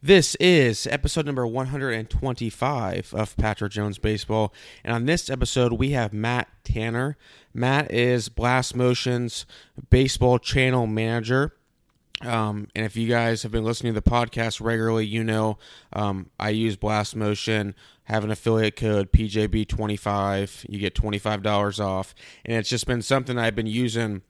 This is episode number 125 of Patrick Jones Baseball. And on this episode, we have Matt Tanner. Matt is Blast Motion's baseball channel manager. Um, and if you guys have been listening to the podcast regularly, you know um, I use Blast Motion, have an affiliate code PJB25. You get $25 off. And it's just been something I've been using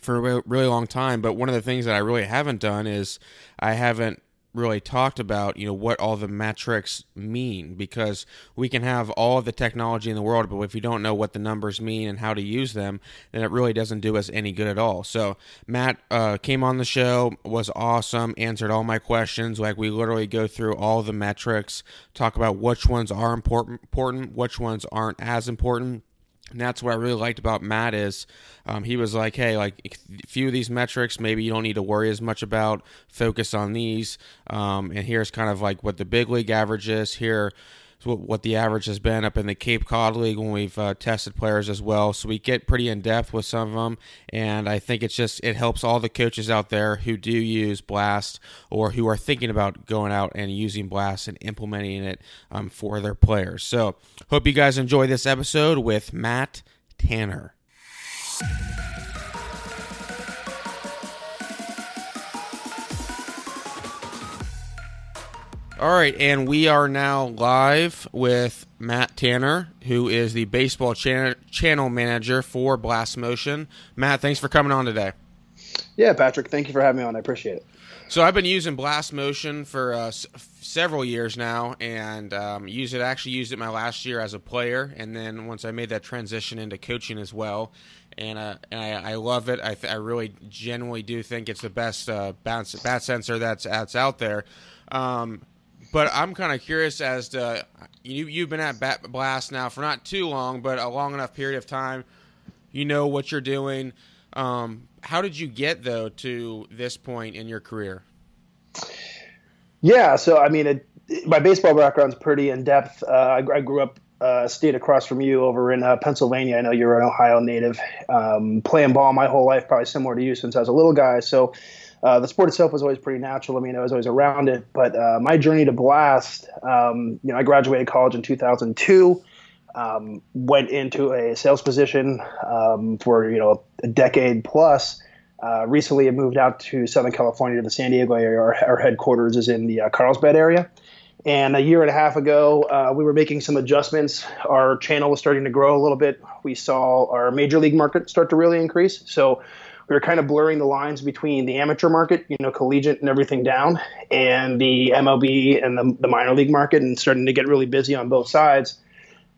for a really long time. But one of the things that I really haven't done is I haven't really talked about you know what all the metrics mean because we can have all the technology in the world but if you don't know what the numbers mean and how to use them then it really doesn't do us any good at all. So matt uh, came on the show was awesome answered all my questions. Like we literally go through all the metrics talk about which ones are important important which ones aren't as important and that's what I really liked about Matt is um, he was like, hey, like a few of these metrics, maybe you don't need to worry as much about. Focus on these. Um, and here's kind of like what the big league average is. Here what the average has been up in the Cape Cod League when we've uh, tested players as well. So we get pretty in depth with some of them, and I think it's just it helps all the coaches out there who do use Blast or who are thinking about going out and using Blast and implementing it um, for their players. So hope you guys enjoy this episode with Matt Tanner. All right, and we are now live with Matt Tanner, who is the baseball channel, channel manager for Blast Motion. Matt, thanks for coming on today. Yeah, Patrick, thank you for having me on. I appreciate it. So I've been using Blast Motion for uh, s- several years now, and um, use it. Actually, used it my last year as a player, and then once I made that transition into coaching as well, and uh, and I, I, love it. I, th- I really genuinely do think it's the best uh, bat, bat sensor that's that's out there. Um, but I'm kind of curious as to you you've been at Bat Blast now for not too long, but a long enough period of time. You know what you're doing. Um, how did you get though to this point in your career? Yeah, so I mean, it, my baseball background's pretty in depth. Uh, I, I, grew up uh, stayed across from you over in uh, Pennsylvania. I know you're an Ohio native, um, playing ball my whole life, probably similar to you since I was a little guy. So uh, the sport itself was always pretty natural. I mean, I was always around it. But uh, my journey to Blast, um, you know, I graduated college in 2002. Um, went into a sales position um, for you know a decade plus. Uh, recently, I moved out to Southern California to the San Diego area. Our, our headquarters is in the uh, Carlsbad area. And a year and a half ago, uh, we were making some adjustments. Our channel was starting to grow a little bit. We saw our major league market start to really increase. So we were kind of blurring the lines between the amateur market, you know, collegiate and everything down, and the MLB and the, the minor league market, and starting to get really busy on both sides.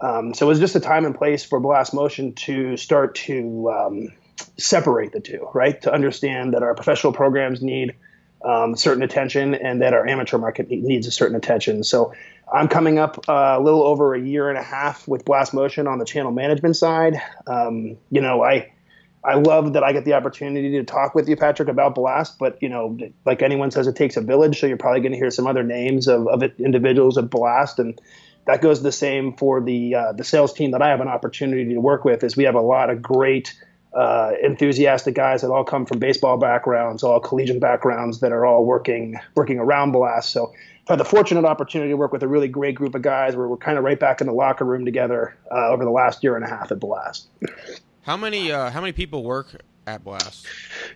Um, so it was just a time and place for Blast Motion to start to um, separate the two, right? To understand that our professional programs need um, certain attention and that our amateur market needs a certain attention. So I'm coming up uh, a little over a year and a half with Blast Motion on the channel management side. Um, you know, I I love that I get the opportunity to talk with you, Patrick, about Blast. But you know, like anyone says, it takes a village. So you're probably going to hear some other names of, of individuals at Blast, and that goes the same for the uh, the sales team that I have an opportunity to work with. Is we have a lot of great, uh, enthusiastic guys that all come from baseball backgrounds, all collegiate backgrounds that are all working working around Blast. So I've had the fortunate opportunity to work with a really great group of guys where we're kind of right back in the locker room together uh, over the last year and a half at Blast. How many uh, how many people work at Blast?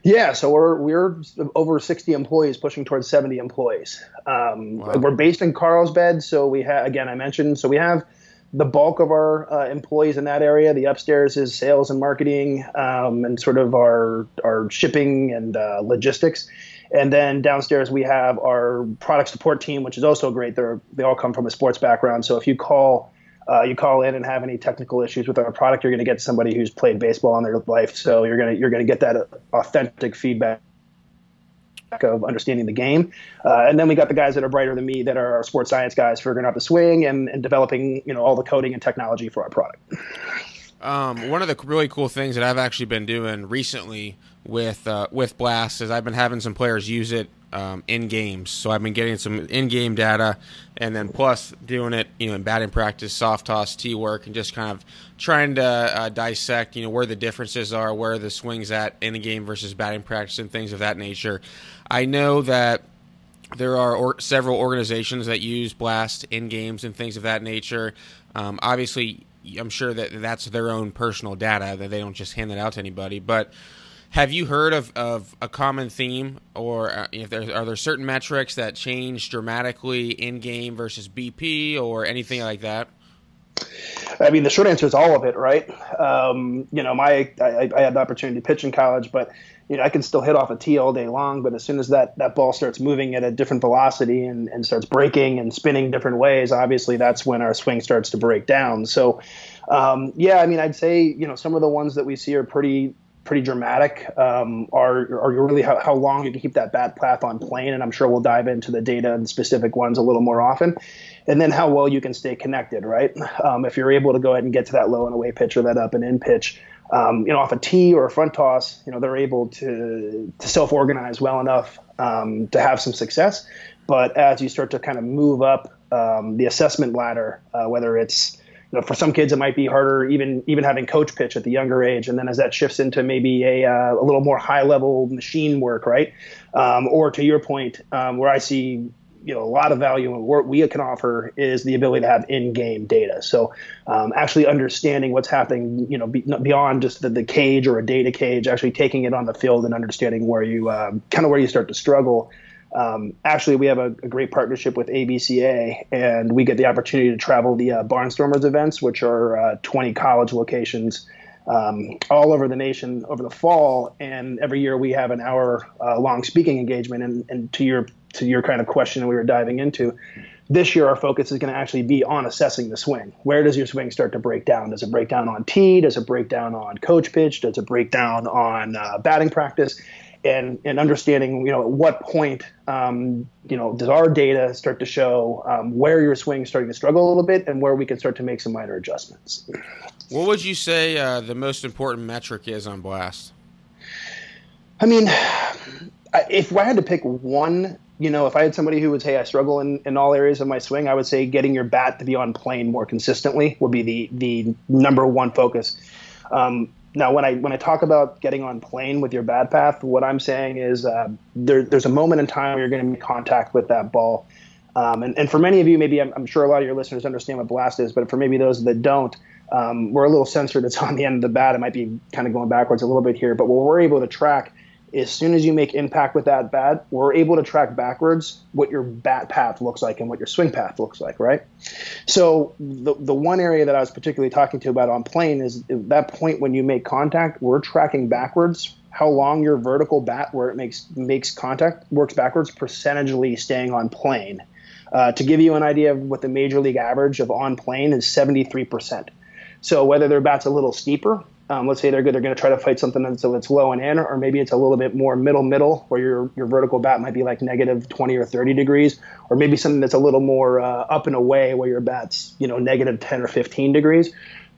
Yeah, so we're we're over 60 employees, pushing towards 70 employees. Um, wow. We're based in Carlsbad, so we have again I mentioned so we have the bulk of our uh, employees in that area. The upstairs is sales and marketing, um, and sort of our our shipping and uh, logistics. And then downstairs we have our product support team, which is also great. They're they all come from a sports background. So if you call uh, you call in and have any technical issues with our product, you're going to get somebody who's played baseball in their life. So you're going to you're going to get that authentic feedback of understanding the game. Uh, and then we got the guys that are brighter than me that are our sports science guys figuring out the swing and, and developing you know all the coding and technology for our product. Um, one of the really cool things that I've actually been doing recently with uh, with Blast is I've been having some players use it um, in games. So I've been getting some in game data, and then plus doing it, you know, in batting practice, soft toss, tee work, and just kind of trying to uh, dissect, you know, where the differences are, where the swings at in the game versus batting practice, and things of that nature. I know that there are or, several organizations that use Blast in games and things of that nature. Um, obviously, I'm sure that that's their own personal data that they don't just hand it out to anybody. But have you heard of, of a common theme, or uh, if there are there certain metrics that change dramatically in game versus BP or anything like that? I mean, the short answer is all of it, right? Um, you know, my I, I, had the opportunity to pitch in college, but you know, I can still hit off a tee all day long, but as soon as that, that ball starts moving at a different velocity and, and starts breaking and spinning different ways, obviously that's when our swing starts to break down. So, um, yeah, I mean, I'd say, you know, some of the ones that we see are pretty, pretty dramatic um, are, are really how, how long you can keep that bat path on plane. And I'm sure we'll dive into the data and specific ones a little more often. And then how well you can stay connected, right? Um, if you're able to go ahead and get to that low and away pitch or that up and in pitch, um, you know, off a tee or a front toss, you know, they're able to to self-organize well enough um, to have some success. But as you start to kind of move up um, the assessment ladder, uh, whether it's you know, for some kids it might be harder even even having coach pitch at the younger age, and then as that shifts into maybe a, uh, a little more high level machine work, right? Um, or to your point, um, where I see you know a lot of value and what we can offer is the ability to have in-game data. So um, actually understanding what's happening, you know, be, beyond just the, the, cage or a data cage, actually taking it on the field and understanding where you um, kind of where you start to struggle. Um, actually, we have a, a, great partnership with ABCA, and we get the opportunity to travel the uh, Barnstormers events, which are uh, 20 college locations um, all over the nation over the fall. And every year we have an hour uh, long speaking engagement. And, and to your to your kind of question we were diving into, this year our focus is going to actually be on assessing the swing. Where does your swing start to break down? Does it break down on tee? Does it break down on coach pitch? Does it break down on uh, batting practice? And, and understanding, you know, at what point, um, you know, does our data start to show um, where your swing is starting to struggle a little bit and where we can start to make some minor adjustments. What would you say uh, the most important metric is on Blast? I mean, if I had to pick one you know, if I had somebody who would say I struggle in, in all areas of my swing, I would say getting your bat to be on plane more consistently would be the the number one focus. Um, now, when I when I talk about getting on plane with your bat path, what I'm saying is uh, there, there's a moment in time where you're going to make contact with that ball. Um, and, and for many of you, maybe I'm, I'm, sure a lot of your listeners understand what blast is, but for maybe those that don't, um, we're a little sensor that's on the end of the bat. It might be kind of going backwards a little bit here, but what we're able to track as soon as you make impact with that bat, we're able to track backwards what your bat path looks like and what your swing path looks like, right? So the the one area that I was particularly talking to about on plane is that point when you make contact, we're tracking backwards how long your vertical bat where it makes makes contact works backwards, percentagely staying on plane. Uh, to give you an idea of what the major league average of on plane is 73%. So whether their bat's a little steeper um, let's say they're good, they're going to try to fight something that's, that's low and in, or maybe it's a little bit more middle middle, where your your vertical bat might be like negative 20 or 30 degrees, or maybe something that's a little more uh, up and away, where your bat's you know negative 10 or 15 degrees.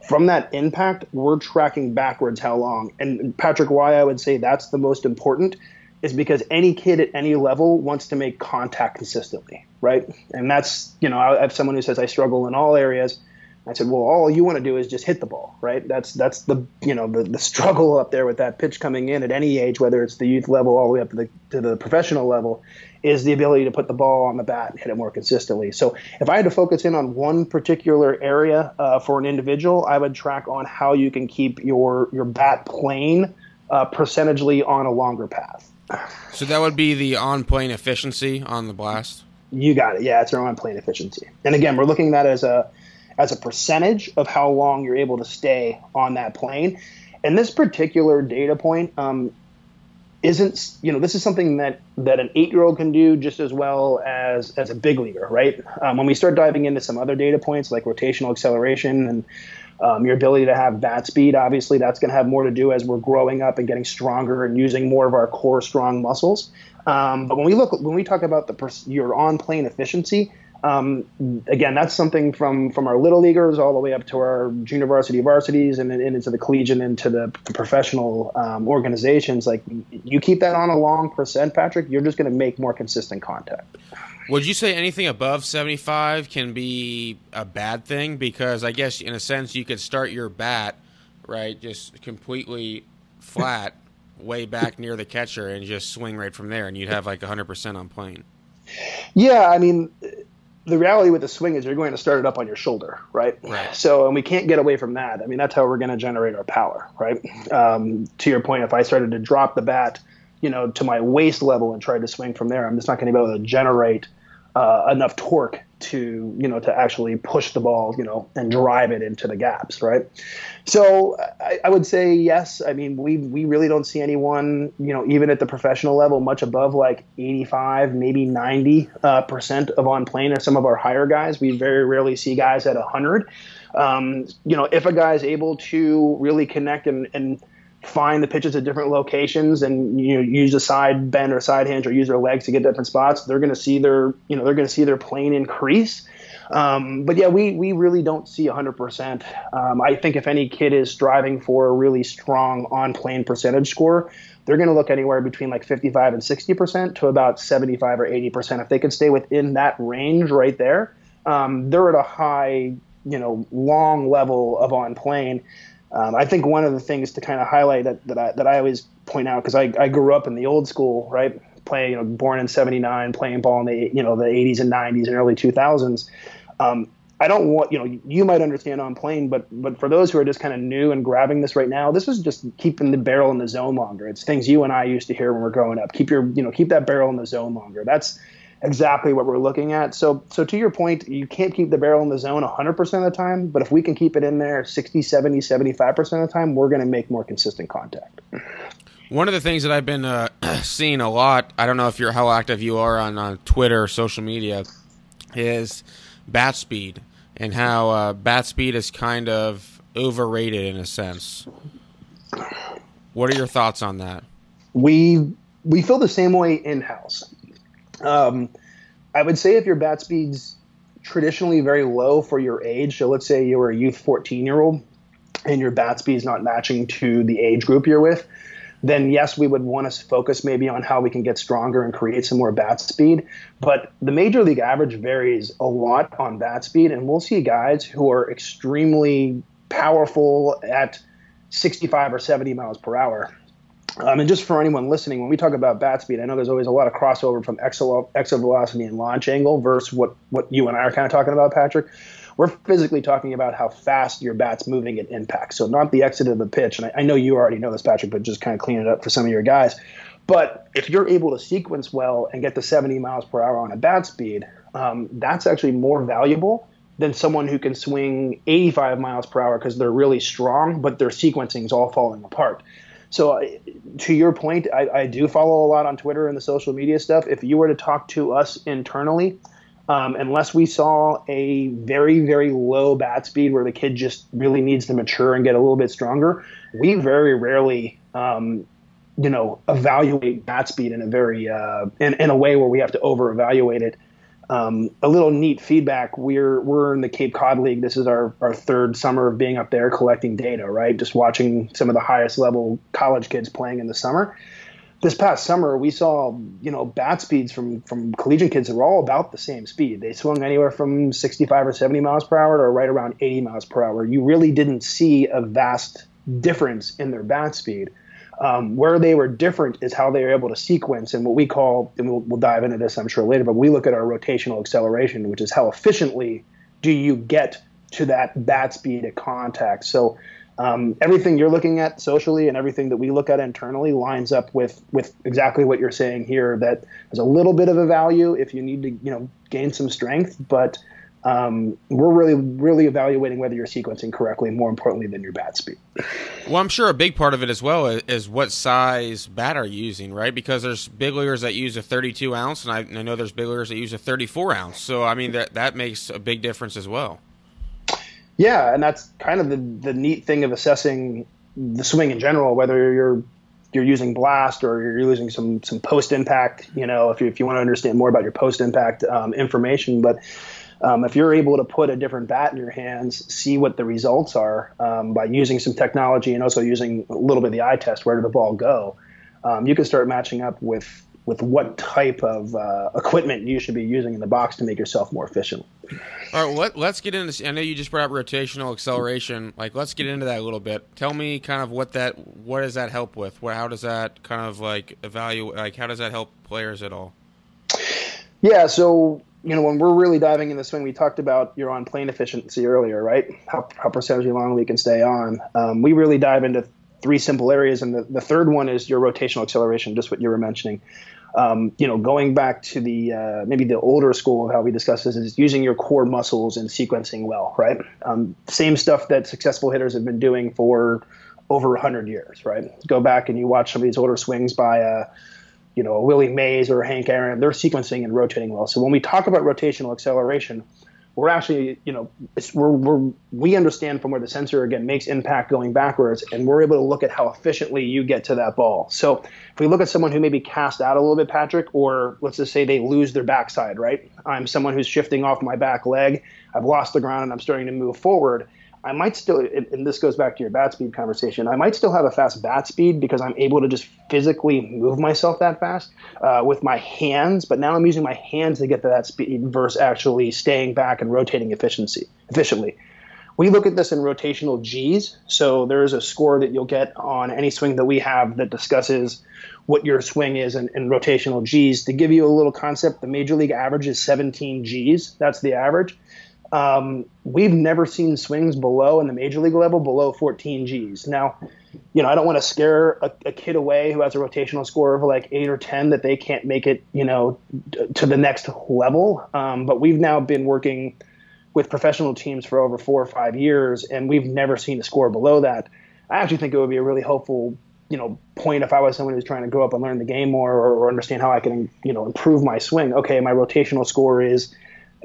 From that impact, we're tracking backwards how long. And Patrick, why I would say that's the most important is because any kid at any level wants to make contact consistently, right? And that's you know I have someone who says I struggle in all areas I said, well, all you want to do is just hit the ball, right? That's that's the you know the, the struggle up there with that pitch coming in at any age, whether it's the youth level all the way up to the to the professional level, is the ability to put the ball on the bat and hit it more consistently. So if I had to focus in on one particular area uh, for an individual, I would track on how you can keep your your bat plane uh, percentagely on a longer path. So that would be the on plane efficiency on the blast. You got it. Yeah, it's our on plane efficiency. And again, we're looking at that as a as a percentage of how long you're able to stay on that plane. And this particular data point um, isn't, you know, this is something that that an eight year old can do just as well as as a big leaguer, right? Um, when we start diving into some other data points like rotational acceleration and um, your ability to have bat speed, obviously, that's going to have more to do as we're growing up and getting stronger and using more of our core strong muscles. Um, but when we look, when we talk about the pers- your on plane efficiency, um, again, that's something from from our little leaguers all the way up to our junior varsity varsities and, and into the collegiate and into the, the professional um, organizations. Like you keep that on a long percent, Patrick, you're just going to make more consistent contact. Would you say anything above 75 can be a bad thing? Because I guess in a sense you could start your bat right just completely flat way back near the catcher and just swing right from there, and you'd have like 100% on plane. Yeah, I mean, the reality with the swing is you're going to start it up on your shoulder, right? Right. So, and we can't get away from that. I mean, that's how we're going to generate our power, right? Um, to your point, if I started to drop the bat, you know, to my waist level and tried to swing from there, I'm just not going to be able to generate uh, enough torque to you know to actually push the ball you know and drive it into the gaps right? So I, I, would say yes. I mean we we really don't see anyone you know even at the professional level much above like 85 maybe 90 uh, percent of on plane or some of our higher guys. We very rarely see guys at 100 um, you know if a guy is able to really connect and, and find the pitches at different locations and you know use a side bend or side hinge or use their legs to get different spots, they're going to see their you know they're going to see their plane increase. Um, but yeah, we we really don't see 100%. Um, I think if any kid is striving for a really strong on plane percentage score, they're going to look anywhere between like 55 and 60% to about 75 or 80%. If they can stay within that range right there, um, they're at a high, you know, long level of on plane. Um, I think one of the things to kind of highlight that, that I that I always point out because I, I grew up in the old school, right? Playing, you know, born in '79, playing ball in the you know the '80s and '90s and early 2000s. Um, I don't want you know you might understand on plane, but but for those who are just kind of new and grabbing this right now, this is just keeping the barrel in the zone longer. It's things you and I used to hear when we we're growing up. Keep your you know keep that barrel in the zone longer. That's exactly what we're looking at. So, so to your point, you can't keep the barrel in the zone 100% of the time, but if we can keep it in there 60, 70, 75% of the time, we're going to make more consistent contact. One of the things that I've been uh, seeing a lot, I don't know if you're how active you are on, on Twitter or social media, is bat speed and how uh, bat speed is kind of overrated in a sense. What are your thoughts on that? We we feel the same way in house. Um, I would say if your bat speed's traditionally very low for your age, so let's say you were a youth 14 year old and your bat speed is not matching to the age group you're with, then yes, we would want to focus maybe on how we can get stronger and create some more bat speed. But the major league average varies a lot on bat speed, and we'll see guys who are extremely powerful at 65 or 70 miles per hour um, and just for anyone listening, when we talk about bat speed, I know there's always a lot of crossover from exit, exit velocity and launch angle versus what, what you and I are kind of talking about, Patrick. We're physically talking about how fast your bat's moving at impact. So not the exit of the pitch. And I, I know you already know this, Patrick, but just kind of clean it up for some of your guys. But if you're able to sequence well and get to 70 miles per hour on a bat speed, um, that's actually more valuable than someone who can swing 85 miles per hour because they're really strong, but their sequencing is all falling apart. So, uh, to your point, I, I, do follow a lot on Twitter and the social media stuff. If you were to talk to us internally, um, unless we saw a very, very low bat speed where the kid just really needs to mature and get a little bit stronger, we very rarely, um, you know, evaluate bat speed in a very uh, in, in a way where we have to over evaluate it. Um, a little neat feedback. We're we're in the Cape Cod League. This is our, our third summer of being up there collecting data, right? Just watching some of the highest level college kids playing in the summer. This past summer, we saw you know bat speeds from from collegiate kids that were all about the same speed. They swung anywhere from 65 or 70 miles per hour to right around 80 miles per hour. You really didn't see a vast difference in their bat speed. Um, where they were different is how they were able to sequence and what we call, and we'll, we'll dive into this, I'm sure, later, but we look at our rotational acceleration, which is how efficiently do you get to that bat speed at contact. So um, everything you're looking at socially and everything that we look at internally lines up with with exactly what you're saying here. That there's a little bit of a value if you need to, you know, gain some strength, but um, we're really really evaluating whether you're sequencing correctly more importantly than your bat speed. Well i'm sure a big part of it as well is, is what size bat are you using right? Because there's big leaguers that use a 32 ounce and I, and I, know there's big leaguers that use a 34 ounce. So i mean that that makes a big difference as well. Yeah and that's kind of the, the neat thing of assessing the swing in general whether you're you're using blast or you're using some some post impact you know if you, if you want to understand more about your post impact um, information. But um, if you're able to put a different bat in your hands, see what the results are um, by using some technology and also using a little bit of the eye test, where did the ball go? Um, you can start matching up with with what type of uh, equipment you should be using in the box to make yourself more efficient. All right, let, let's get into. This. I know you just brought up rotational acceleration. Like, let's get into that a little bit. Tell me, kind of, what that, what does that help with? What, how does that kind of like evaluate? Like, how does that help players at all? Yeah, so you know when we're really diving in the swing, we talked about your on plane efficiency earlier, right? How, how percentage long we can stay on. Um, we really dive into three simple areas, and the, the third one is your rotational acceleration, just what you were mentioning. Um, you know, going back to the uh, maybe the older school of how we discuss this is using your core muscles and sequencing well, right? Um, same stuff that successful hitters have been doing for over 100 years, right? Go back and you watch some of these older swings by, uh, you know, Willie Mays or Hank Aaron, they're sequencing and rotating well. So when we talk about rotational acceleration, we're actually, you know, we're, we're, we understand from where the sensor again makes impact going backwards, and we're able to look at how efficiently you get to that ball. So if we look at someone who maybe cast out a little bit, Patrick, or let's just say they lose their backside, right? I'm someone who's shifting off my back leg. I've lost the ground and I'm starting to move forward I might still, and this goes back to your bat speed conversation, I might still have a fast bat speed because I'm able to just physically move myself that fast uh, with my hands, but now I'm using my hands to get to that speed versus actually staying back and rotating efficiency efficiently. We look at this in rotational G's. So there is a score that you'll get on any swing that we have that discusses what your swing is in, in rotational G's. To give you a little concept, the major league average is 17 G's. That's the average. Um, we've never seen swings below in the major league level below 14 Gs. Now, you know, I don't want to scare a, a, kid away who has a rotational score of like eight or 10 that they can't make it, you know, to the next level. Um, but we've now been working with professional teams for over four or five years, and we've never seen a score below that. I actually think it would be a really helpful, you know, point if I was someone who's trying to grow up and learn the game more or, or understand how I can, you know, improve my swing. Okay, my rotational score is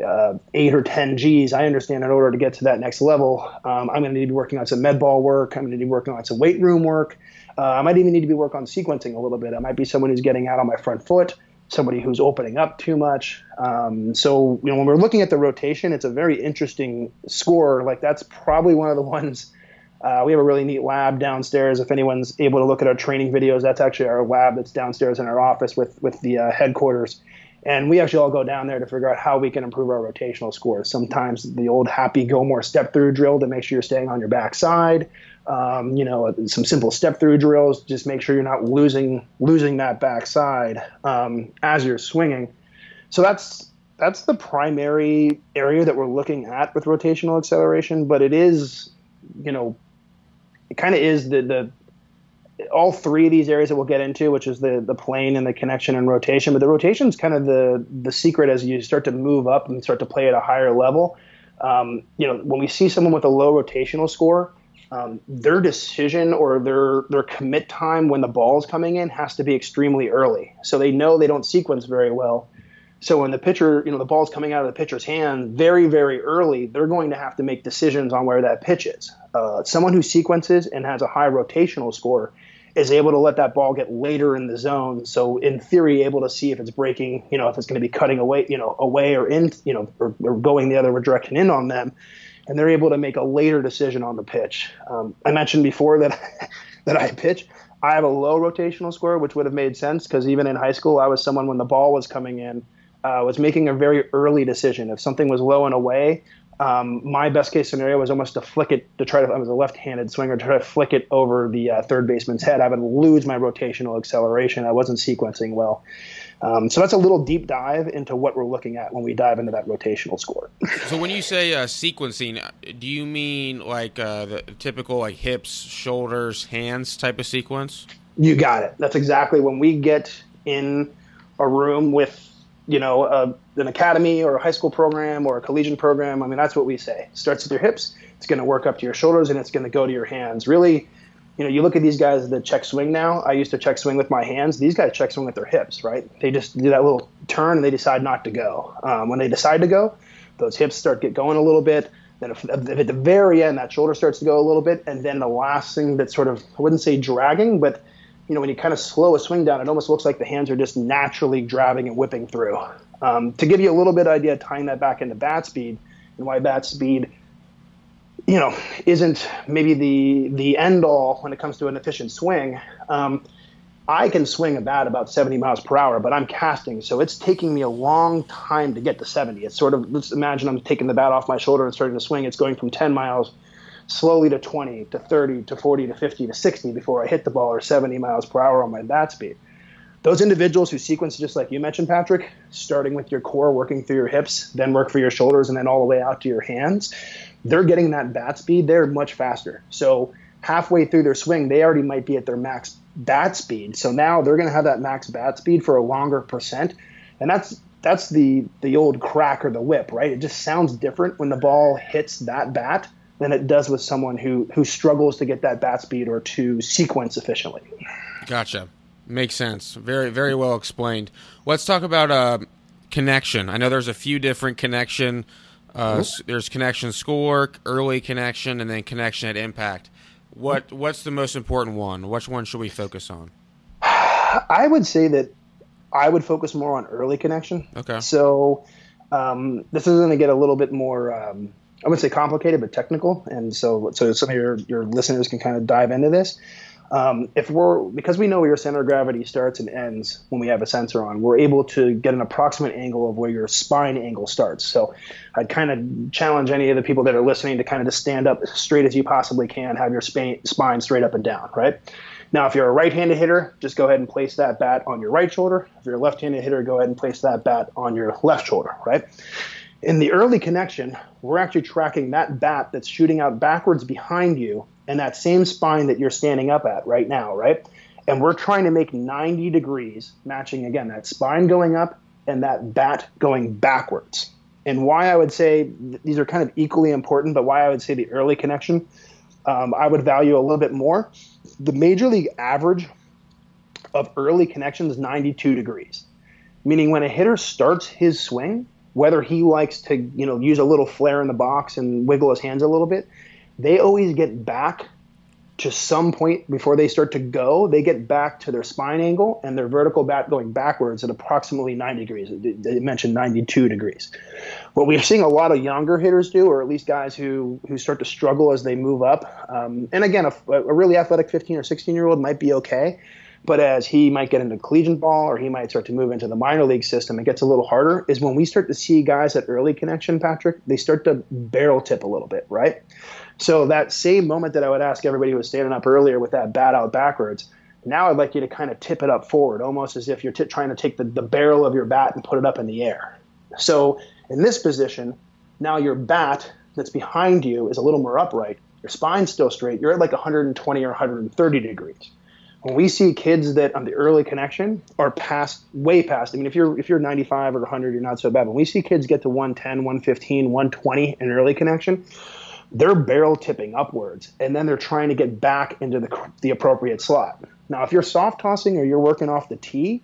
uh, eight or 10 G's, I understand in order to get to that next level, um, I'm going to need to be working on some med ball work. I'm going to need to be working on some weight room work. Uh, I might even need to be working on sequencing a little bit. I might be someone who's getting out on my front foot, somebody who's opening up too much. Um, so, you know, when we're looking at the rotation, it's a very interesting score. Like that's probably one of the ones. Uh, we have a really neat lab downstairs. If anyone's able to look at our training videos, that's actually our lab that's downstairs in our office with with the uh, headquarters. And we actually all go down there to figure out how we can improve our rotational scores. Sometimes the old Happy Gilmore step through drill to make sure you're staying on your backside. Um, you know, some simple step through drills, just make sure you're not losing losing that backside um, as you're swinging. So that's that's the primary area that we're looking at with rotational acceleration. But it is, you know, it kind of is the the all three of these areas that we'll get into, which is the the plane and the connection and rotation. But the rotation is kind of the the secret as you start to move up and start to play at a higher level. Um, you know, when we see someone with a low rotational score, um, their decision or their their commit time when the ball is coming in has to be extremely early. So they know they don't sequence very well. So when the pitcher, you know, the ball's coming out of the pitcher's hand very, very early, they're going to have to make decisions on where that pitch is. Uh, someone who sequences and has a high rotational score is able to let that ball get later in the zone. So in theory, able to see if it's breaking, you know, if it's going to be cutting away, you know, away or in, you know, or, or going the other direction in on them, and they're able to make a later decision on the pitch. Um, I mentioned before that that I pitch. I have a low rotational score, which would have made sense because even in high school, I was someone when the ball was coming in, uh, was making a very early decision. If something was low and away, um, my best case scenario was almost to flick it to try to. I was a left-handed swinger to try to flick it over the uh, third baseman's head. I would lose my rotational acceleration. I wasn't sequencing well. Um, so that's a little deep dive into what we're looking at when we dive into that rotational score. so when you say uh, sequencing, do you mean like uh, the typical like hips, shoulders, hands type of sequence? You got it. That's exactly when we get in a room with you know, a, an academy or a high school program or a collegiate program. I mean, that's what we say. It starts with your hips. It's going to work up to your shoulders and it's going to go to your hands. Really, you know, you look at these guys that check swing now. I used to check swing with my hands. These guys check swing with their hips, right? They just do that little turn and they decide not to go. Um, when they decide to go, those hips start get going a little bit. Then if, if at the very end that shoulder starts to go a little bit, and then the last thing that sort of I wouldn't say dragging, but you know, when you kind of slow a swing down, it almost looks like the hands are just naturally driving and whipping through. Um, to give you a little bit of idea, tying that back into bat speed and why bat speed, you know, isn't maybe the the end all when it comes to an efficient swing. Um, I can swing a bat about 70 miles per hour, but I'm casting, so it's taking me a long time to get to 70. It's sort of let's imagine I'm taking the bat off my shoulder and starting to swing. It's going from 10 miles slowly to 20 to 30 to 40 to 50 to 60 before I hit the ball or 70 miles per hour on my bat speed. those individuals who sequence just like you mentioned, Patrick, starting with your core, working through your hips, then work for your shoulders, and then all the way out to your hands, they're getting that bat speed. They're much faster. So halfway through their swing, they already might be at their max bat speed. So now they're going to have that max bat speed for a longer percent, and that's that's the the old crack or the whip, right? It just sounds different when the ball hits that bat than it does with someone who who struggles to get that bat speed or to sequence efficiently. Gotcha. Makes sense. Very very well explained. Let's talk about uh, connection. I know there's a few different connection. Uh, mm-hmm. There's connection schoolwork, early connection, and then connection at impact. What what's the most important one? Which one should we focus on? I would say that I would focus more on early connection. Okay. So um, this is going to get a little bit more, um, I wouldn't say complicated, but technical. And so, so some of your, your listeners can kind of dive into this. Um, if we're because we know where your center of gravity starts and ends when we have a sensor on, we're able to get an approximate angle of where your spine angle starts. So I'd kind of challenge any of the people that are listening to kind of just stand up as straight as you possibly can, have your spine straight up and down, right? Now, if you're a right-handed hitter, just go ahead and place that bat on your right shoulder. If you're a left-handed hitter, go ahead and place that bat on your left shoulder, right? In the early connection, we're actually tracking that bat that's shooting out backwards behind you and that same spine that you're standing up at right now, right? And we're trying to make 90 degrees, matching again that spine going up and that bat going backwards. And why I would say th- these are kind of equally important, but why I would say the early connection um, I would value a little bit more the major league average of early connections 92 degrees meaning when a hitter starts his swing whether he likes to you know use a little flare in the box and wiggle his hands a little bit they always get back to some point before they start to go they get back to their spine angle and their vertical bat going backwards at approximately 90 degrees they mentioned 92 degrees what we're seeing a lot of younger hitters do, or at least guys who who start to struggle as they move up. Um, and again, a, a, really athletic 15 or 16 year old might be okay, but as he might get into collegiate ball or he might start to move into the minor league system, it gets a little harder. Is when we start to see guys at early connection, Patrick, they start to barrel tip a little bit, right? So that same moment that I would ask everybody who was standing up earlier with that bat out backwards. Now I'd like you to kind of tip it up forward, almost as if you're t- trying to take the, the barrel of your bat and put it up in the air. So in this position, now your bat that's behind you is a little more upright. Your spine's still straight. You're at like 120 or 130 degrees. When we see kids that on the early connection are past, way past. I mean, if you're if you're 95 or 100, you're not so bad. When we see kids get to 110, 115, 120 in early connection, they're barrel tipping upwards, and then they're trying to get back into the the appropriate slot. Now, if you're soft tossing or you're working off the tee,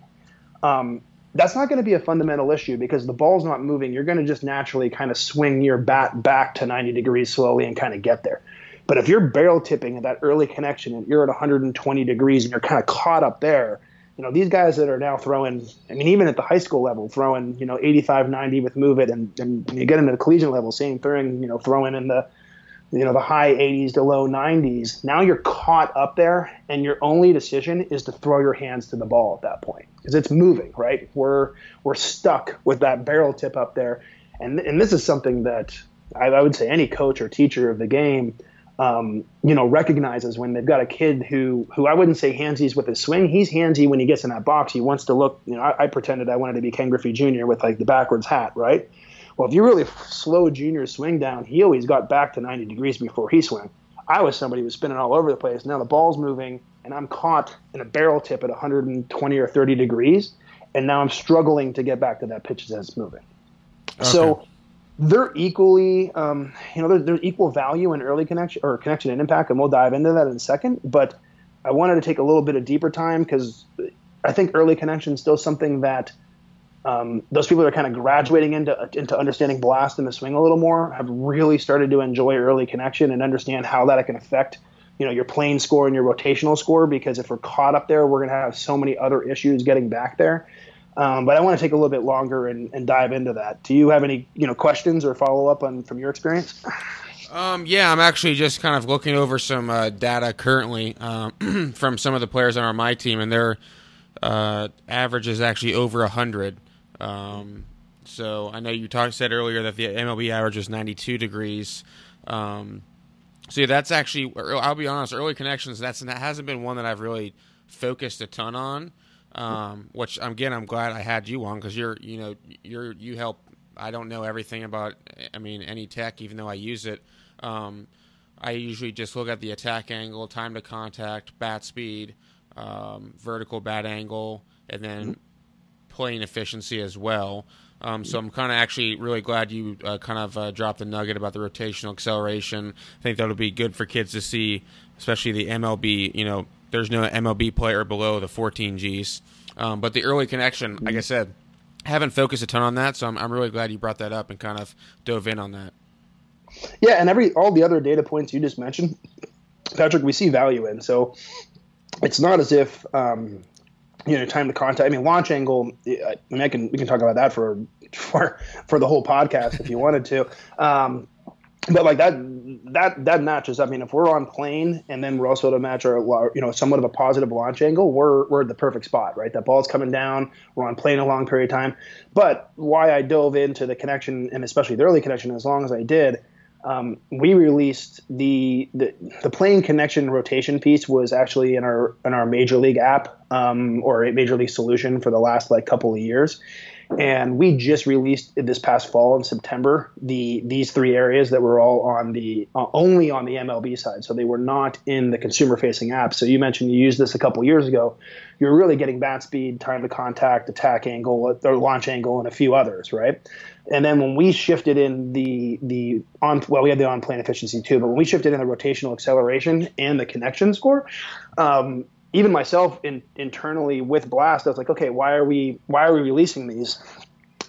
um, that's not going to be a fundamental issue because the ball's not moving. You're going to just naturally kind of swing your bat back to 90 degrees slowly and kind of get there. But if you're barrel tipping at that early connection and you're at 120 degrees and you're kind of caught up there, you know, these guys that are now throwing, I mean, even at the high school level, throwing, you know, 85, 90 with move it, and, and you get into the collegiate level, same thing, you know, throwing in the you know the high 80s to low 90s now you're caught up there and your only decision is to throw your hands to the ball at that point because it's moving right? We're we're stuck with that barrel tip up there. And and this is something that I, I would say any coach or teacher of the game um, you know recognizes when they've got a kid who who I wouldn't say handsy's with his swing he's handsy when he gets in that box he wants to look you know I, I pretended I wanted to be Ken Griffey Jr. with like the backwards hat right well, if you really slow Junior's swing down, he always got back to 90 degrees before he swung. I was somebody who was spinning all over the place. Now the ball's moving, and I'm caught in a barrel tip at 120 or 30 degrees, and now I'm struggling to get back to that pitch as it's moving. Okay. So they're equally, um, you know, they're equal value in early connection or connection and impact, and we'll dive into that in a second. But I wanted to take a little bit of deeper time because I think early connection is still something that – um, those people that are kind of graduating into into understanding blast and the swing a little more have really started to enjoy early connection and understand how that can affect you know your plane score and your rotational score because if we're caught up there we're going to have so many other issues getting back there um, but I want to take a little bit longer and, and, dive into that. Do you have any you know questions or follow up on from your experience? Um, yeah, I'm actually just kind of looking over some uh, data currently um, from some of the players on my team, and their uh, average is actually over hundred. Um, so I know you talked said earlier that the MLB average is 92 degrees. Um, so yeah, that's actually I'll be honest, early connections that's that hasn't been one that I've really focused a ton on. Um, which again, I'm glad I had you on because you're, you know, you're you help. I don't know everything about. I mean, any tech, even though I use it. Um, I usually just look at the attack angle, time to contact, bat speed, um, vertical bat angle, and then mm-hmm. plane efficiency as well. Um, so I'm kind of actually really glad you uh, kind of uh, dropped the nugget about the rotational acceleration. I think that'll be good for kids to see, especially the MLB. You know, there's no MLB player below the 14 Gs, um, but the early connection, like I said, haven't focused a ton on that. So I'm, I'm really glad you brought that up and kind of dove in on that. Yeah, and every all the other data points you just mentioned, Patrick, we see value in. So it's not as if um, you know time to contact. I mean, launch angle. I mean, I can we can talk about that for for for the whole podcast if you wanted to. Um, but like that that that matches. I mean, if we're on plane and then we're also to match our you know somewhat of a positive launch angle, we're we're at the perfect spot, right? That ball's coming down. We're on plane a long period of time. But why I dove into the connection and especially the early connection as long as I did um, we released the, the, the plane connection rotation piece was actually in our in our major league app um, or a major league solution for the last like couple of years and we just released this past fall in September the these three areas that were all on the uh, only on the MLB side. So they were not in the consumer facing app. So you mentioned you used this a couple years ago. You're really getting bat speed time to contact attack angle or launch angle and a few others right? And then when we shifted in the the on well, we had the on plane efficiency too, but when we shifted in the rotational acceleration and the connection score, um, even myself in, internally with Blast, I was like, okay, why are we why are we releasing these?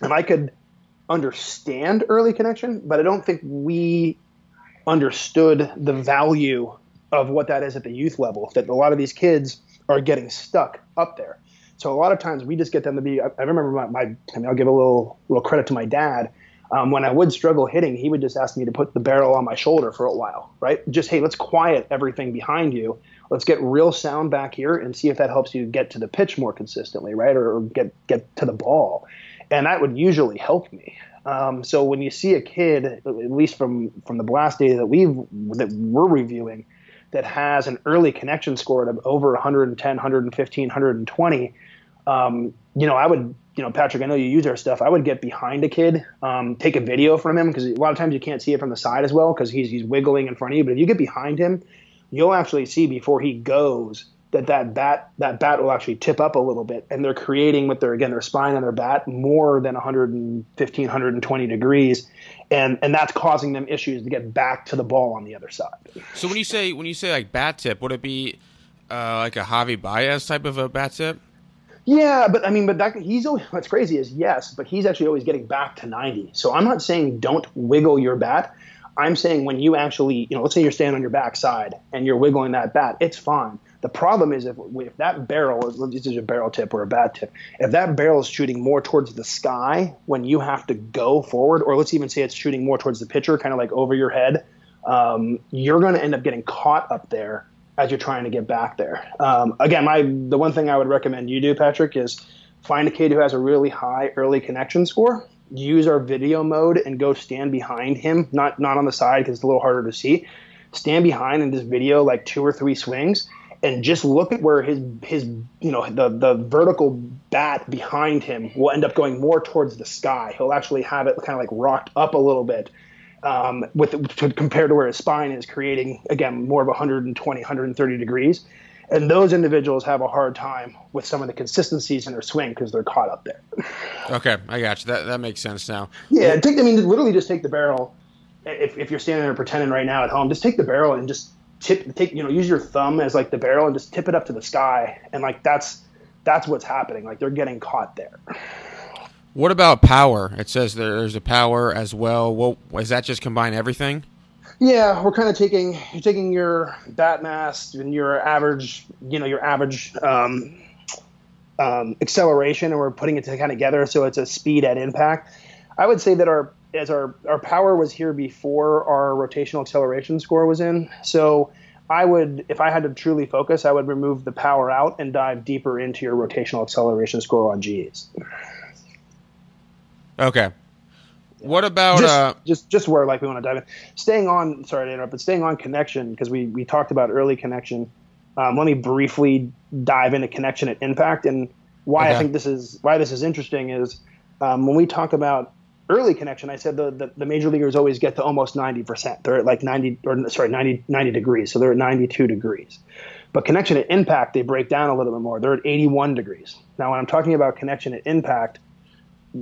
And I could understand early connection, but I don't think we understood the value of what that is at the youth level. That a lot of these kids are getting stuck up there. So a lot of times we just get them to be. I, I remember my, my, I mean, I'll give a little little credit to my dad. Um, when I would struggle hitting, he would just ask me to put the barrel on my shoulder for a while, right? Just hey, let's quiet everything behind you. Let's get real sound back here and see if that helps you get to the pitch more consistently, right? Or, or get get to the ball, and that would usually help me. Um, so when you see a kid, at least from from the blast data that we've that we're reviewing, that has an early connection score of over 110, 115, 120, um, you know, I would, you know, Patrick, I know you use our stuff. I would get behind a kid, um, take a video from him because a lot of times you can't see it from the side as well because he's he's wiggling in front of you. But if you get behind him, you'll actually see before he goes that that bat that bat will actually tip up a little bit, and they're creating with their again their spine and their bat more than 115, 120 degrees, and and that's causing them issues to get back to the ball on the other side. So when you say when you say like bat tip, would it be uh, like a Javy Baez type of a bat tip? Yeah, but I mean, but that, he's always, what's crazy is yes, but he's actually always getting back to 90. So I'm not saying don't wiggle your bat. I'm saying when you actually, you know, let's say you're standing on your backside and you're wiggling that bat, it's fine. The problem is if, if that barrel is this is a barrel tip or a bat tip, if that barrel is shooting more towards the sky when you have to go forward, or let's even say it's shooting more towards the pitcher, kind of like over your head, um, you're going to end up getting caught up there as you're trying to get back there. Um, again, my the one thing I would recommend you do, Patrick, is find a kid who has a really high early connection score. Use our video mode and go stand behind him, not not on the side because it's a little harder to see. Stand behind in this video like two or three swings, and just look at where his his you know the the vertical bat behind him will end up going more towards the sky. He'll actually have it kind of like rocked up a little bit um, with to, compared to where his spine is, creating again more of 120, 130 degrees. And those individuals have a hard time with some of the consistencies in their swing because they're caught up there. Okay, I got you. That that makes sense now. Yeah, take. I mean, literally, just take the barrel. If, if you're standing there pretending right now at home, just take the barrel and just tip. Take you know, use your thumb as like the barrel and just tip it up to the sky, and like that's that's what's happening. Like they're getting caught there. What about power? It says there's a power as well. Well, is that just combine everything? Yeah, we're kind of taking you're taking your bat mass and your average, you know, your average um, um, acceleration, and we're putting it to kind of together so it's a speed at impact. I would say that our as our our power was here before our rotational acceleration score was in. So I would, if I had to truly focus, I would remove the power out and dive deeper into your rotational acceleration score on Gs. Okay. What about just, uh, just just where like we want to dive in? Staying on, sorry to interrupt, but staying on connection because we we talked about early connection. Um, let me briefly dive into connection at impact, and why Okay. I think this is why this is interesting is um, when we talk about early connection, I said the, the, the major leaguers always get to almost 90%. They're at like 90 or sorry, 90, 90 degrees. So they're at 92 degrees. But connection at impact, they break down a little bit more. They're at 81 degrees. Now, when I'm talking about connection at impact,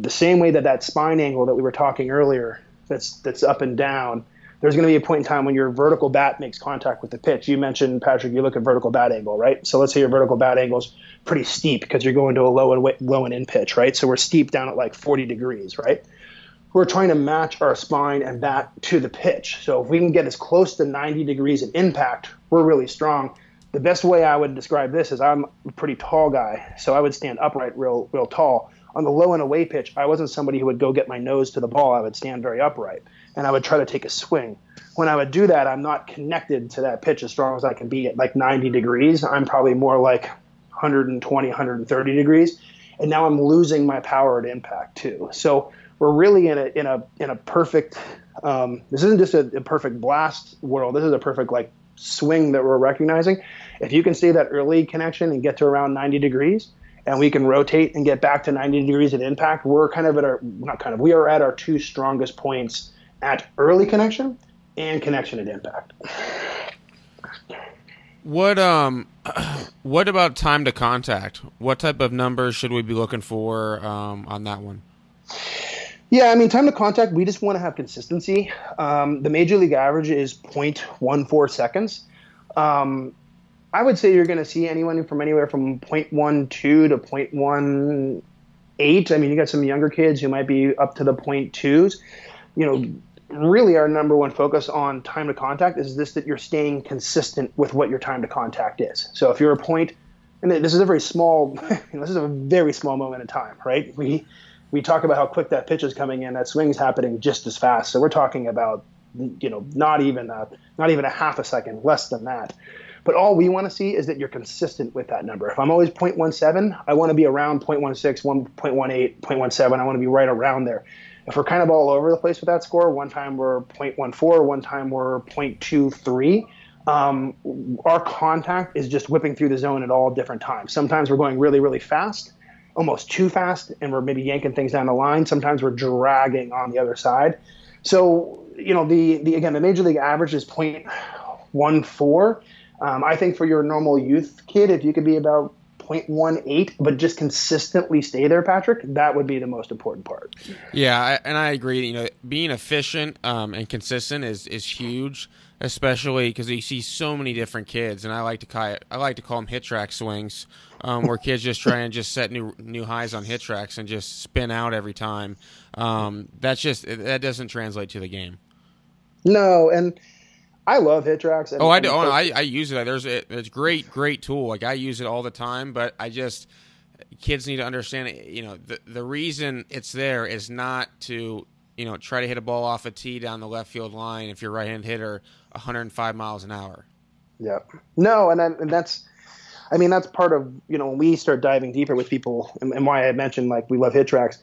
the same way that that spine angle that we were talking earlier, that's that's up and down. There's going to be a point in time when your vertical bat makes contact with the pitch. You mentioned Patrick. You look at vertical bat angle, right? So let's say your vertical bat angle is pretty steep because you're going to a low and low and in pitch, right? So we're steep down at like 40 degrees, right? We're trying to match our spine and bat to the pitch. So if we can get as close to 90 degrees at impact, we're really strong. The best way I would describe this is I'm a pretty tall guy, so I would stand upright real real tall. On the low and away pitch, I wasn't somebody who would go get my nose to the ball. I would stand very upright and I would try to take a swing. When I would do that, I'm not connected to that pitch as strong as I can be at like 90 degrees. I'm probably more like 120, 130 degrees, and now I'm losing my power at impact too. So we're really in a in a in a perfect. Um, this isn't just a, a perfect blast world. This is a perfect like swing that we're recognizing. If you can see that early connection and get to around 90 degrees, and we can rotate and get back to 90 degrees at impact, we're kind of at our not kind of we are at our two strongest points at early connection and connection at impact. What um, what about time to contact? What type of numbers should we be looking for um, on that one? Yeah, I mean, time to contact, we just want to have consistency. Um, the major league average is 0.14 seconds. Um, I would say you're going to see anyone from anywhere from 0.12 to 0.18. I mean, you got some younger kids who might be up to the 0.2s. You know, really our number one focus on time to contact is this that you're staying consistent with what your time to contact is. So if you're a point, and this is a very small, this is a very small moment in time, right? We we talk about how quick that pitch is coming in, that swing's happening just as fast. So we're talking about, you know, not even a, not even a half a second, less than that. But all we want to see is that you're consistent with that number. If I'm always 0.17, I want to be around 0.16, 1.18, 0.17. I want to be right around there. If we're kind of all over the place with that score, one time we're 0.14, one time we're 0.23. Um, our contact is just whipping through the zone at all different times. Sometimes we're going really, really fast almost too fast and we're maybe yanking things down the line. Sometimes we're dragging on the other side. So, you know, the, the again, the major league average is 0.14. Um, I think for your normal youth kid, if you could be about 0.18, but just consistently stay there, Patrick, that would be the most important part. Yeah, I, and I agree. You know, being efficient um, and consistent is is huge, especially because you see so many different kids, and I like to call I like to call them hit track swings, um, where kids just try and just set new new highs on HitTrax and just spin out every time. Um, that's just that doesn't translate to the game. No, and I love HitTrax. And, Oh, I do. Oh, I, I use it. There's a, it's great, great tool. Like I use it all the time, but I just kids need to understand. You know, the the reason it's there is not to you know try to hit a ball off a tee down the left field line if you're a right-hand hitter 105 miles an hour. Yeah. No, and, then, and that's, I mean, that's part of, you know, when we start diving deeper with people and, and why I mentioned like we love HitTrax,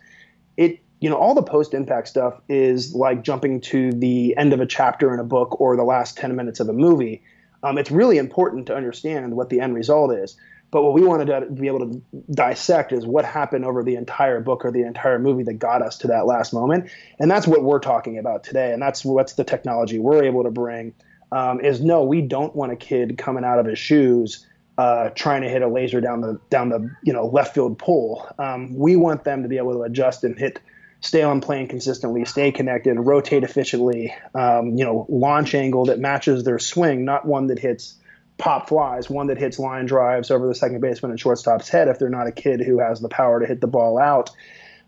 it, you know, all the post impact stuff is like jumping to the end of a chapter in a book or the last 10 minutes of a movie. Um, it's really important to understand what the end result is. But what we wanted to be able to dissect is what happened over the entire book or the entire movie that got us to that last moment. And that's what we're talking about today. And that's what's the technology we're able to bring um, is no, we don't want a kid coming out of his shoes uh, trying to hit a laser down the down the you know left field pole. Um, we want them to be able to adjust and hit, stay on plane consistently, stay connected, rotate efficiently. Um, you know, launch angle that matches their swing, not one that hits pop flies, one that hits line drives over the second baseman and shortstop's head if they're not a kid who has the power to hit the ball out.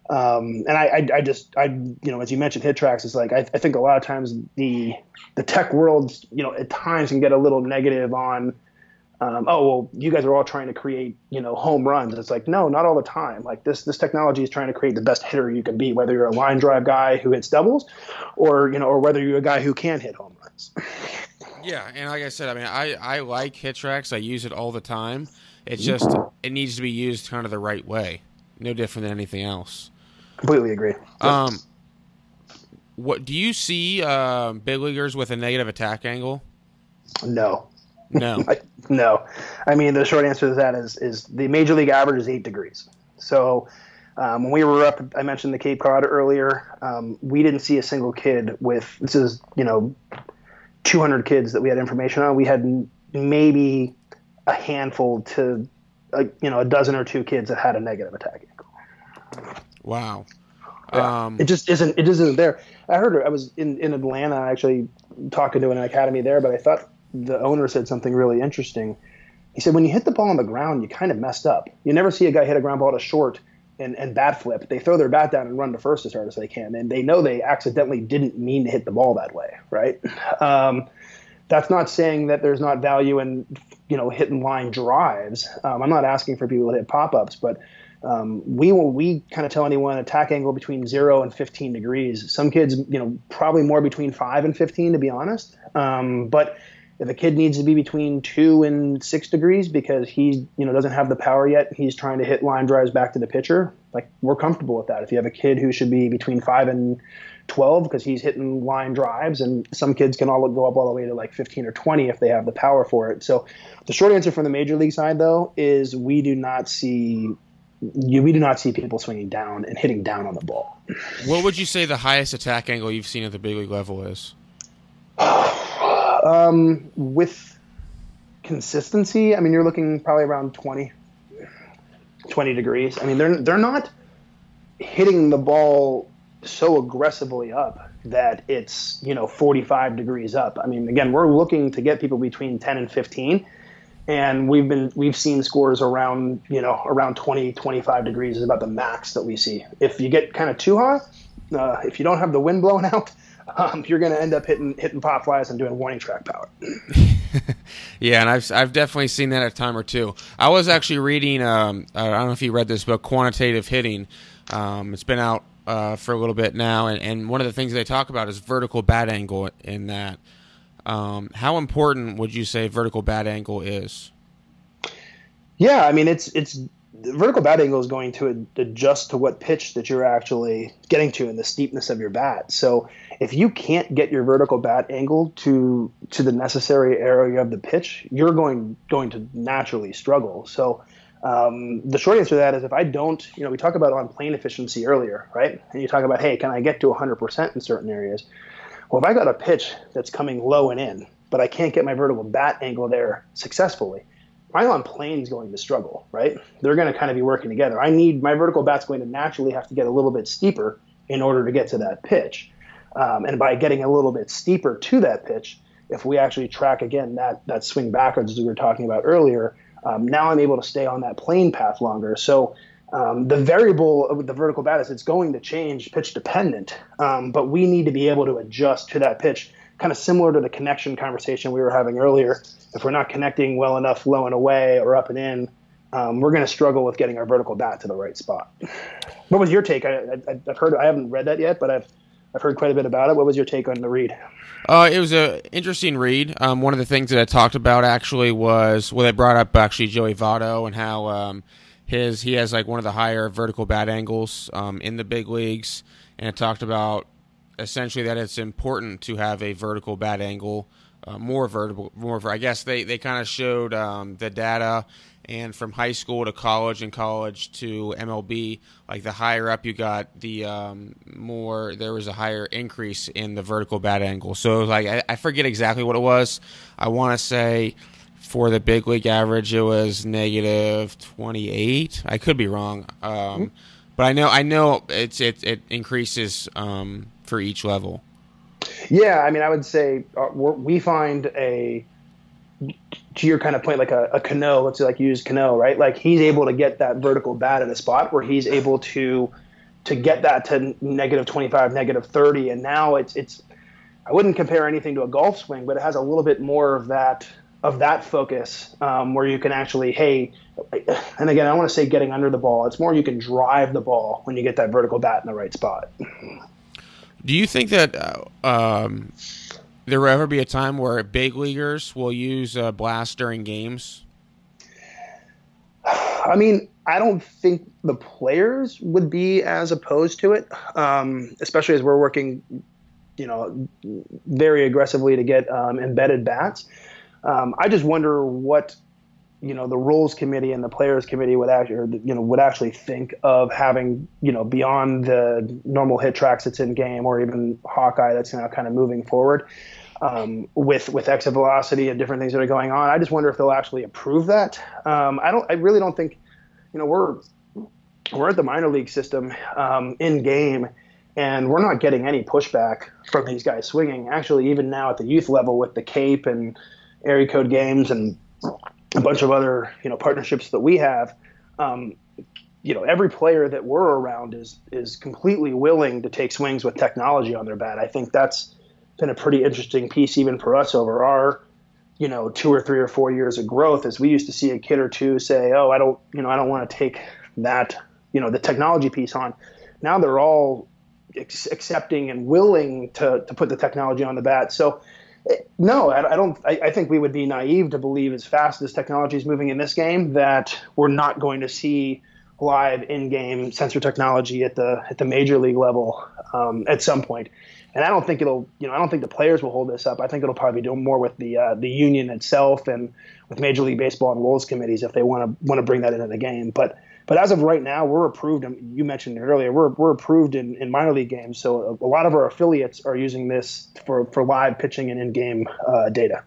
Um, and I, I, I just, I, you know, as you mentioned, HitTrax is like, I, I think a lot of times the, the tech world, you know, at times can get a little negative on, um, oh, well, you guys are all trying to create, you know, home runs. It's like, no, not all the time. Like this, this technology is trying to create the best hitter you can be, whether you're a line drive guy who hits doubles or, you know, or whether you're a guy who can hit home runs. Yeah, and like I said, I mean, I I like HitTrax. I use it all the time. It's just it needs to be used kind of the right way. No different than anything else. Completely agree. Um, what do you see uh, big leaguers with a negative attack angle? no, No. I, no. I mean, the short answer to that is, is the major league average is eight degrees. So um, when we were up, I mentioned the Cape Cod earlier. Um, we didn't see a single kid with this is you know 200 kids that we had information on. We had maybe a handful to uh, you know a dozen or two kids that had a negative attack angle. Wow. Yeah. Um, it just isn't. It just isn't there. I heard. I was in in Atlanta actually talking to an academy there, but I thought the owner said something really interesting. He said when you hit the ball on the ground, you kind of messed up. You never see a guy hit a ground ball to short and, and bat flip. They throw their bat down and run to first as hard as they can, and they know they accidentally didn't mean to hit the ball that way, right? Um, that's not saying that there's not value in you know hitting line drives. Um, I'm not asking for people to hit pop ups, but um, we will we kind of tell anyone attack angle between zero and 15 degrees. Some kids, you know, probably more between five and 15 to be honest. Um, but if a kid needs to be between two and six degrees because he you know doesn't have the power yet, he's trying to hit line drives back to the pitcher. Like we're comfortable with that. If you have a kid who should be between five and 12 because he's hitting line drives, and some kids can all go up all the way to like 15 or 20 if they have the power for it. So the short answer from the major league side though is we do not see we do not see people swinging down and hitting down on the ball. What would you say the highest attack angle you've seen at the big league level is? Um, with consistency, I mean, you're looking probably around 20, 20 degrees. I mean, they're they're not hitting the ball so aggressively up that it's you know 45 degrees up. I mean, again, we're looking to get people between 10 and 15, and we've been we've seen scores around you know around 20, 25 degrees is about the max that we see. If you get kind of too hot, uh, if you don't have the wind blowing out, um, you're going to end up hitting hitting pop flies and doing warning track power. yeah, and I've I've definitely seen that a time or two. I was actually reading. Um, I don't know if you read this book, Quantitative Hitting. Um, it's been out uh, for a little bit now, and, and one of the things they talk about is vertical bat angle. In that, um, how important would you say vertical bat angle is? Yeah, I mean it's it's vertical bat angle is going to adjust to what pitch that you're actually getting to and the steepness of your bat. So if you can't get your vertical bat angle to to the necessary area of the pitch, you're going going to naturally struggle. So um, the short answer to that is if I don't, you know, we talked about on plane efficiency earlier, right? And you talk about, hey, can I get to 100% in certain areas? Well, if I got a pitch that's coming low and in, but I can't get my vertical bat angle there successfully, Pylon plane's going to struggle, right? They're going to kind of be working together. I need my vertical bat's going to naturally have to get a little bit steeper in order to get to that pitch. Um, and by getting a little bit steeper to that pitch, if we actually track again that that swing backwards as we were talking about earlier, um, now I'm able to stay on that plane path longer. So um, the variable of the vertical bat is it's going to change pitch dependent, um, but we need to be able to adjust to that pitch kind of similar to the connection conversation we were having earlier. If we're not connecting well enough low and away or up and in, um, we're going to struggle with getting our vertical bat to the right spot. What was your take? I, have heard, I haven't read that yet, but I've, I've heard quite a bit about it. What was your take on the read? Uh, it was an interesting read. Um, one of the things that I talked about actually was well, they brought up actually Joey Votto and how um, his he has like one of the higher vertical bat angles um, in the big leagues, and it talked about essentially that it's important to have a vertical bat angle, uh, more vertical, more. I guess they they kind of showed um, the data, and from high school to college and college to MLB, like the higher up you got, the um, more there was a higher increase in the vertical bat angle. So like I, I forget exactly what it was. I want to say for the big league average, it was negative twenty eight. I could be wrong. Um, mm-hmm. But I know I know it's it it increases um, for each level? Yeah, I mean, I would say uh, we find a to your kind of point, like a, a. Let's say like use Cano, right? Like he's able to get that vertical bat at a spot where he's able to to get that to negative 25, negative 30, and now it's it's. I wouldn't compare anything to a golf swing, but it has a little bit more of that of that focus um, where you can actually, hey, and again, I want to say getting under the ball. It's more you can drive the ball when you get that vertical bat in the right spot. Do you think that uh, um, there will ever be a time where big leaguers will use a blast during games? I mean, I don't think the players would be as opposed to it, um, especially as we're working, you know, very aggressively to get um, embedded bats. Um, I just wonder what you know the rules committee and the players committee would actually you know would actually think of having you know beyond the normal HitTrax that's in game or even Hawkeye that's now kind of moving forward um, with with exit velocity and different things that are going on. I just wonder if they'll actually approve that. Um, I don't. I really don't think. You know, we're we're at the minor league system um, in game, and we're not getting any pushback from these guys swinging. Actually, even now at the youth level with the Cape and area code games and a bunch of other you know partnerships that we have. Um, you know, every player that we're around is is completely willing to take swings with technology on their bat. I think that's been a pretty interesting piece even for us over our you know two or three or four years of growth as we used to see a kid or two say oh i don't you know i don't want to take that you know the technology piece on now they're all accepting and willing to, to put the technology on the bat so no i, I don't I, I, think we would be naive to believe as fast as technology is moving in this game that we're not going to see live in-game sensor technology at the at the major league level um, at some point. and I don't think it'll, you know, I don't think the players will hold this up. I think it'll probably doing more with the uh, the union itself and with Major League Baseball and rules committees if they want to want to bring that into the game. But but as of right now, we're approved. You mentioned it earlier. We're we're approved in, in minor league games. So a, lot of our affiliates are using this for for live pitching and in game uh, data.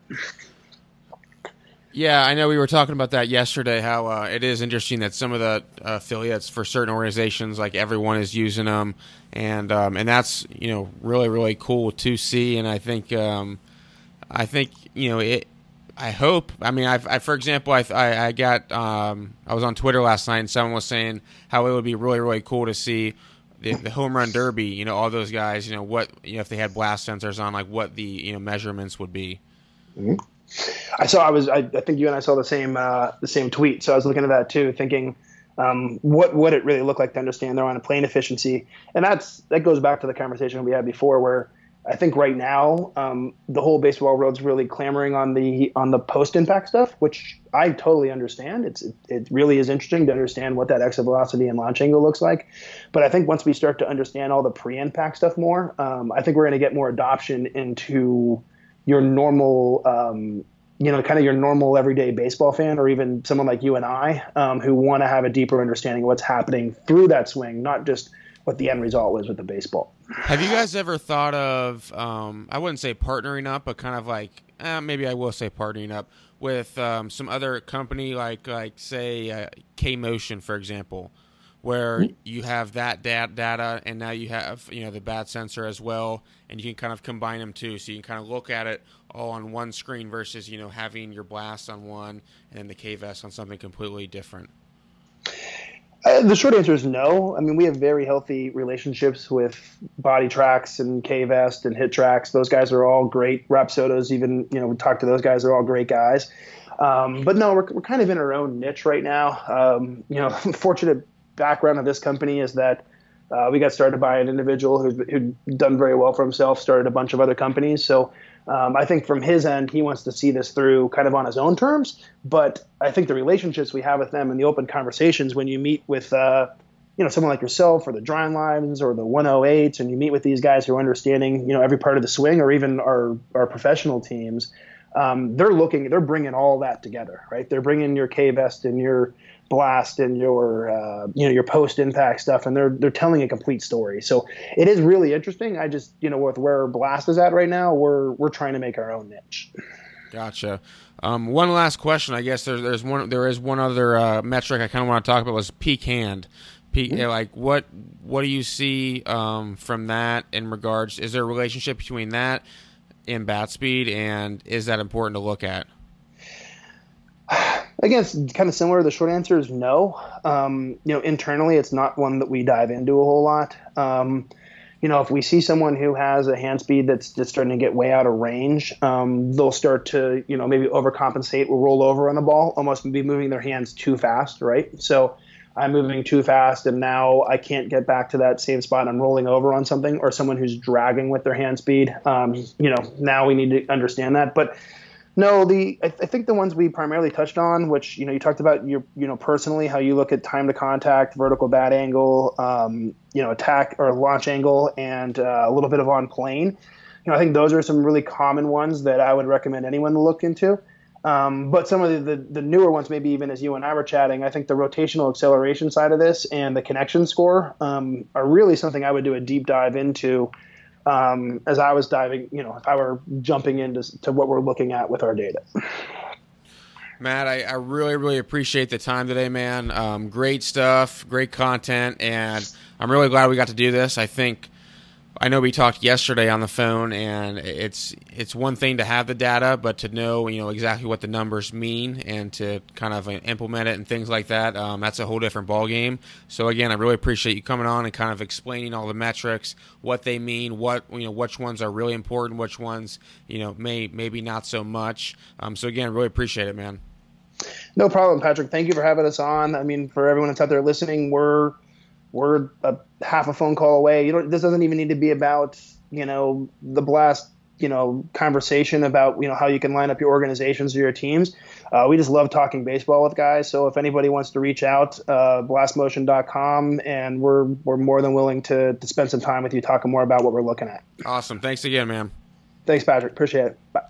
Yeah, I know we were talking about that yesterday. How uh, it is interesting that some of the affiliates for certain organizations, like everyone, is using them, and um, and that's you know really really cool to see. And I think um, I think you know it. I hope. I mean, I, I for example, I, I, I got um, I was on Twitter last night, and someone was saying how it would be really really cool to see the, the home run derby. You know, all those guys. You know what? You know, if they had blast sensors on, like what the you know measurements would be. Mm-hmm. I saw. I was. I, I, think you and I saw the same. Uh, the same tweet. So I was looking at that too, thinking, um, what would it really look like to understand they're on a plane efficiency? And that's that goes back to the conversation we had before, where I think right now um, the whole baseball world's really clamoring on the on the post impact stuff, which I totally understand. It's it, it, really is interesting to understand what that exit velocity and launch angle looks like. But I think once we start to understand all the pre impact stuff more, um, I think we're going to get more adoption into your normal, um, you know, kind of your normal everyday baseball fan, or even someone like you and I, um, who want to have a deeper understanding of what's happening through that swing, not just what the end result was with the baseball. Have you guys ever thought of, um, I wouldn't say partnering up, but kind of like, eh, maybe I will say partnering up with um, some other company, like like say uh, K Motion, for example, where mm-hmm. you have that data and now you have you know the bat sensor as well and you can kind of combine them too so you can kind of look at it all on one screen versus you know having your blast on one and then the KVest on something completely different uh, the short answer is no. I mean, we have very healthy relationships with Body Tracks and KVest and HitTrax. Those guys are all great. Rapsodos, even you know, we talk to those guys. They're all great guys. Um, but no, we're, we're kind of in our own niche right now. Um, you know, fortunate background of this company is that uh, we got started by an individual who's, who'd done very well for himself, started a bunch of other companies. So um, I think from his end, he wants to see this through kind of on his own terms. But I think the relationships we have with them and the open conversations when you meet with, uh, you know, someone like yourself or the Drawing Lines or the 108s, and you meet with these guys who are understanding, you know, every part of the swing or even our, our professional teams, um, they're looking, they're bringing all that together, right? They're bringing your KVest and your blast and your uh, you know your post impact stuff and they're they're telling a complete story. So it is really interesting. I just you know with where blast is at right now we're we're trying to make our own niche. Gotcha. Um, one last question i guess. There's there's one there is one other uh, metric i kind of want to talk about was peak hand. Peak mm-hmm. like what what do you see um, from that in regards is there a relationship between that and bat speed and is that important to look at Again, it's kind of similar. The short answer is no. Um, you know, internally, it's not one that we dive into a whole lot. Um, you know, if we see someone who has a hand speed that's just starting to get way out of range, um, they'll start to, you know, maybe overcompensate or roll over on the ball, almost be moving their hands too fast, right? So I'm moving too fast, and now I can't get back to that same spot. I'm rolling over on something, or someone who's dragging with their hand speed. Um, you know, now we need to understand that. But no, the I, th- I, think the ones we primarily touched on, which you know you talked about your you know personally how you look at time to contact, vertical bat angle, um, you know attack or launch angle, and uh, a little bit of on plane. You know I think those are some really common ones that I would recommend anyone to look into. Um, but some of the, the, the, newer ones, maybe even as you and I were chatting, I think the rotational acceleration side of this and the connection score um, are really something I would do a deep dive into um, as I was diving, you know, if I were jumping into to what we're looking at with our data. Matt, I, I really, really appreciate the time today, man. Um, great stuff, great content, and I'm really glad we got to do this. I think I know we talked yesterday on the phone, and it's it's one thing to have the data, but to know you know exactly what the numbers mean and to kind of implement it and things like that, um, that's a whole different ball game. So again, I really appreciate you coming on and kind of explaining all the metrics, what they mean, what you know, which ones are really important, which ones you know may maybe not so much. Um, so again, really appreciate it, man. No problem, Patrick. Thank you for having us on. I mean, for everyone that's out there listening, we're we're a half a phone call away. You know, this doesn't even need to be about you know the blast you know conversation about you know how you can line up your organizations or your teams. Uh, we just love talking baseball with guys. So if anybody wants to reach out, uh, blastmotion.com, and we're we're more than willing to, to spend some time with you talking more about what we're looking at. Awesome. Thanks again, man. Thanks, Patrick. Appreciate it. Bye.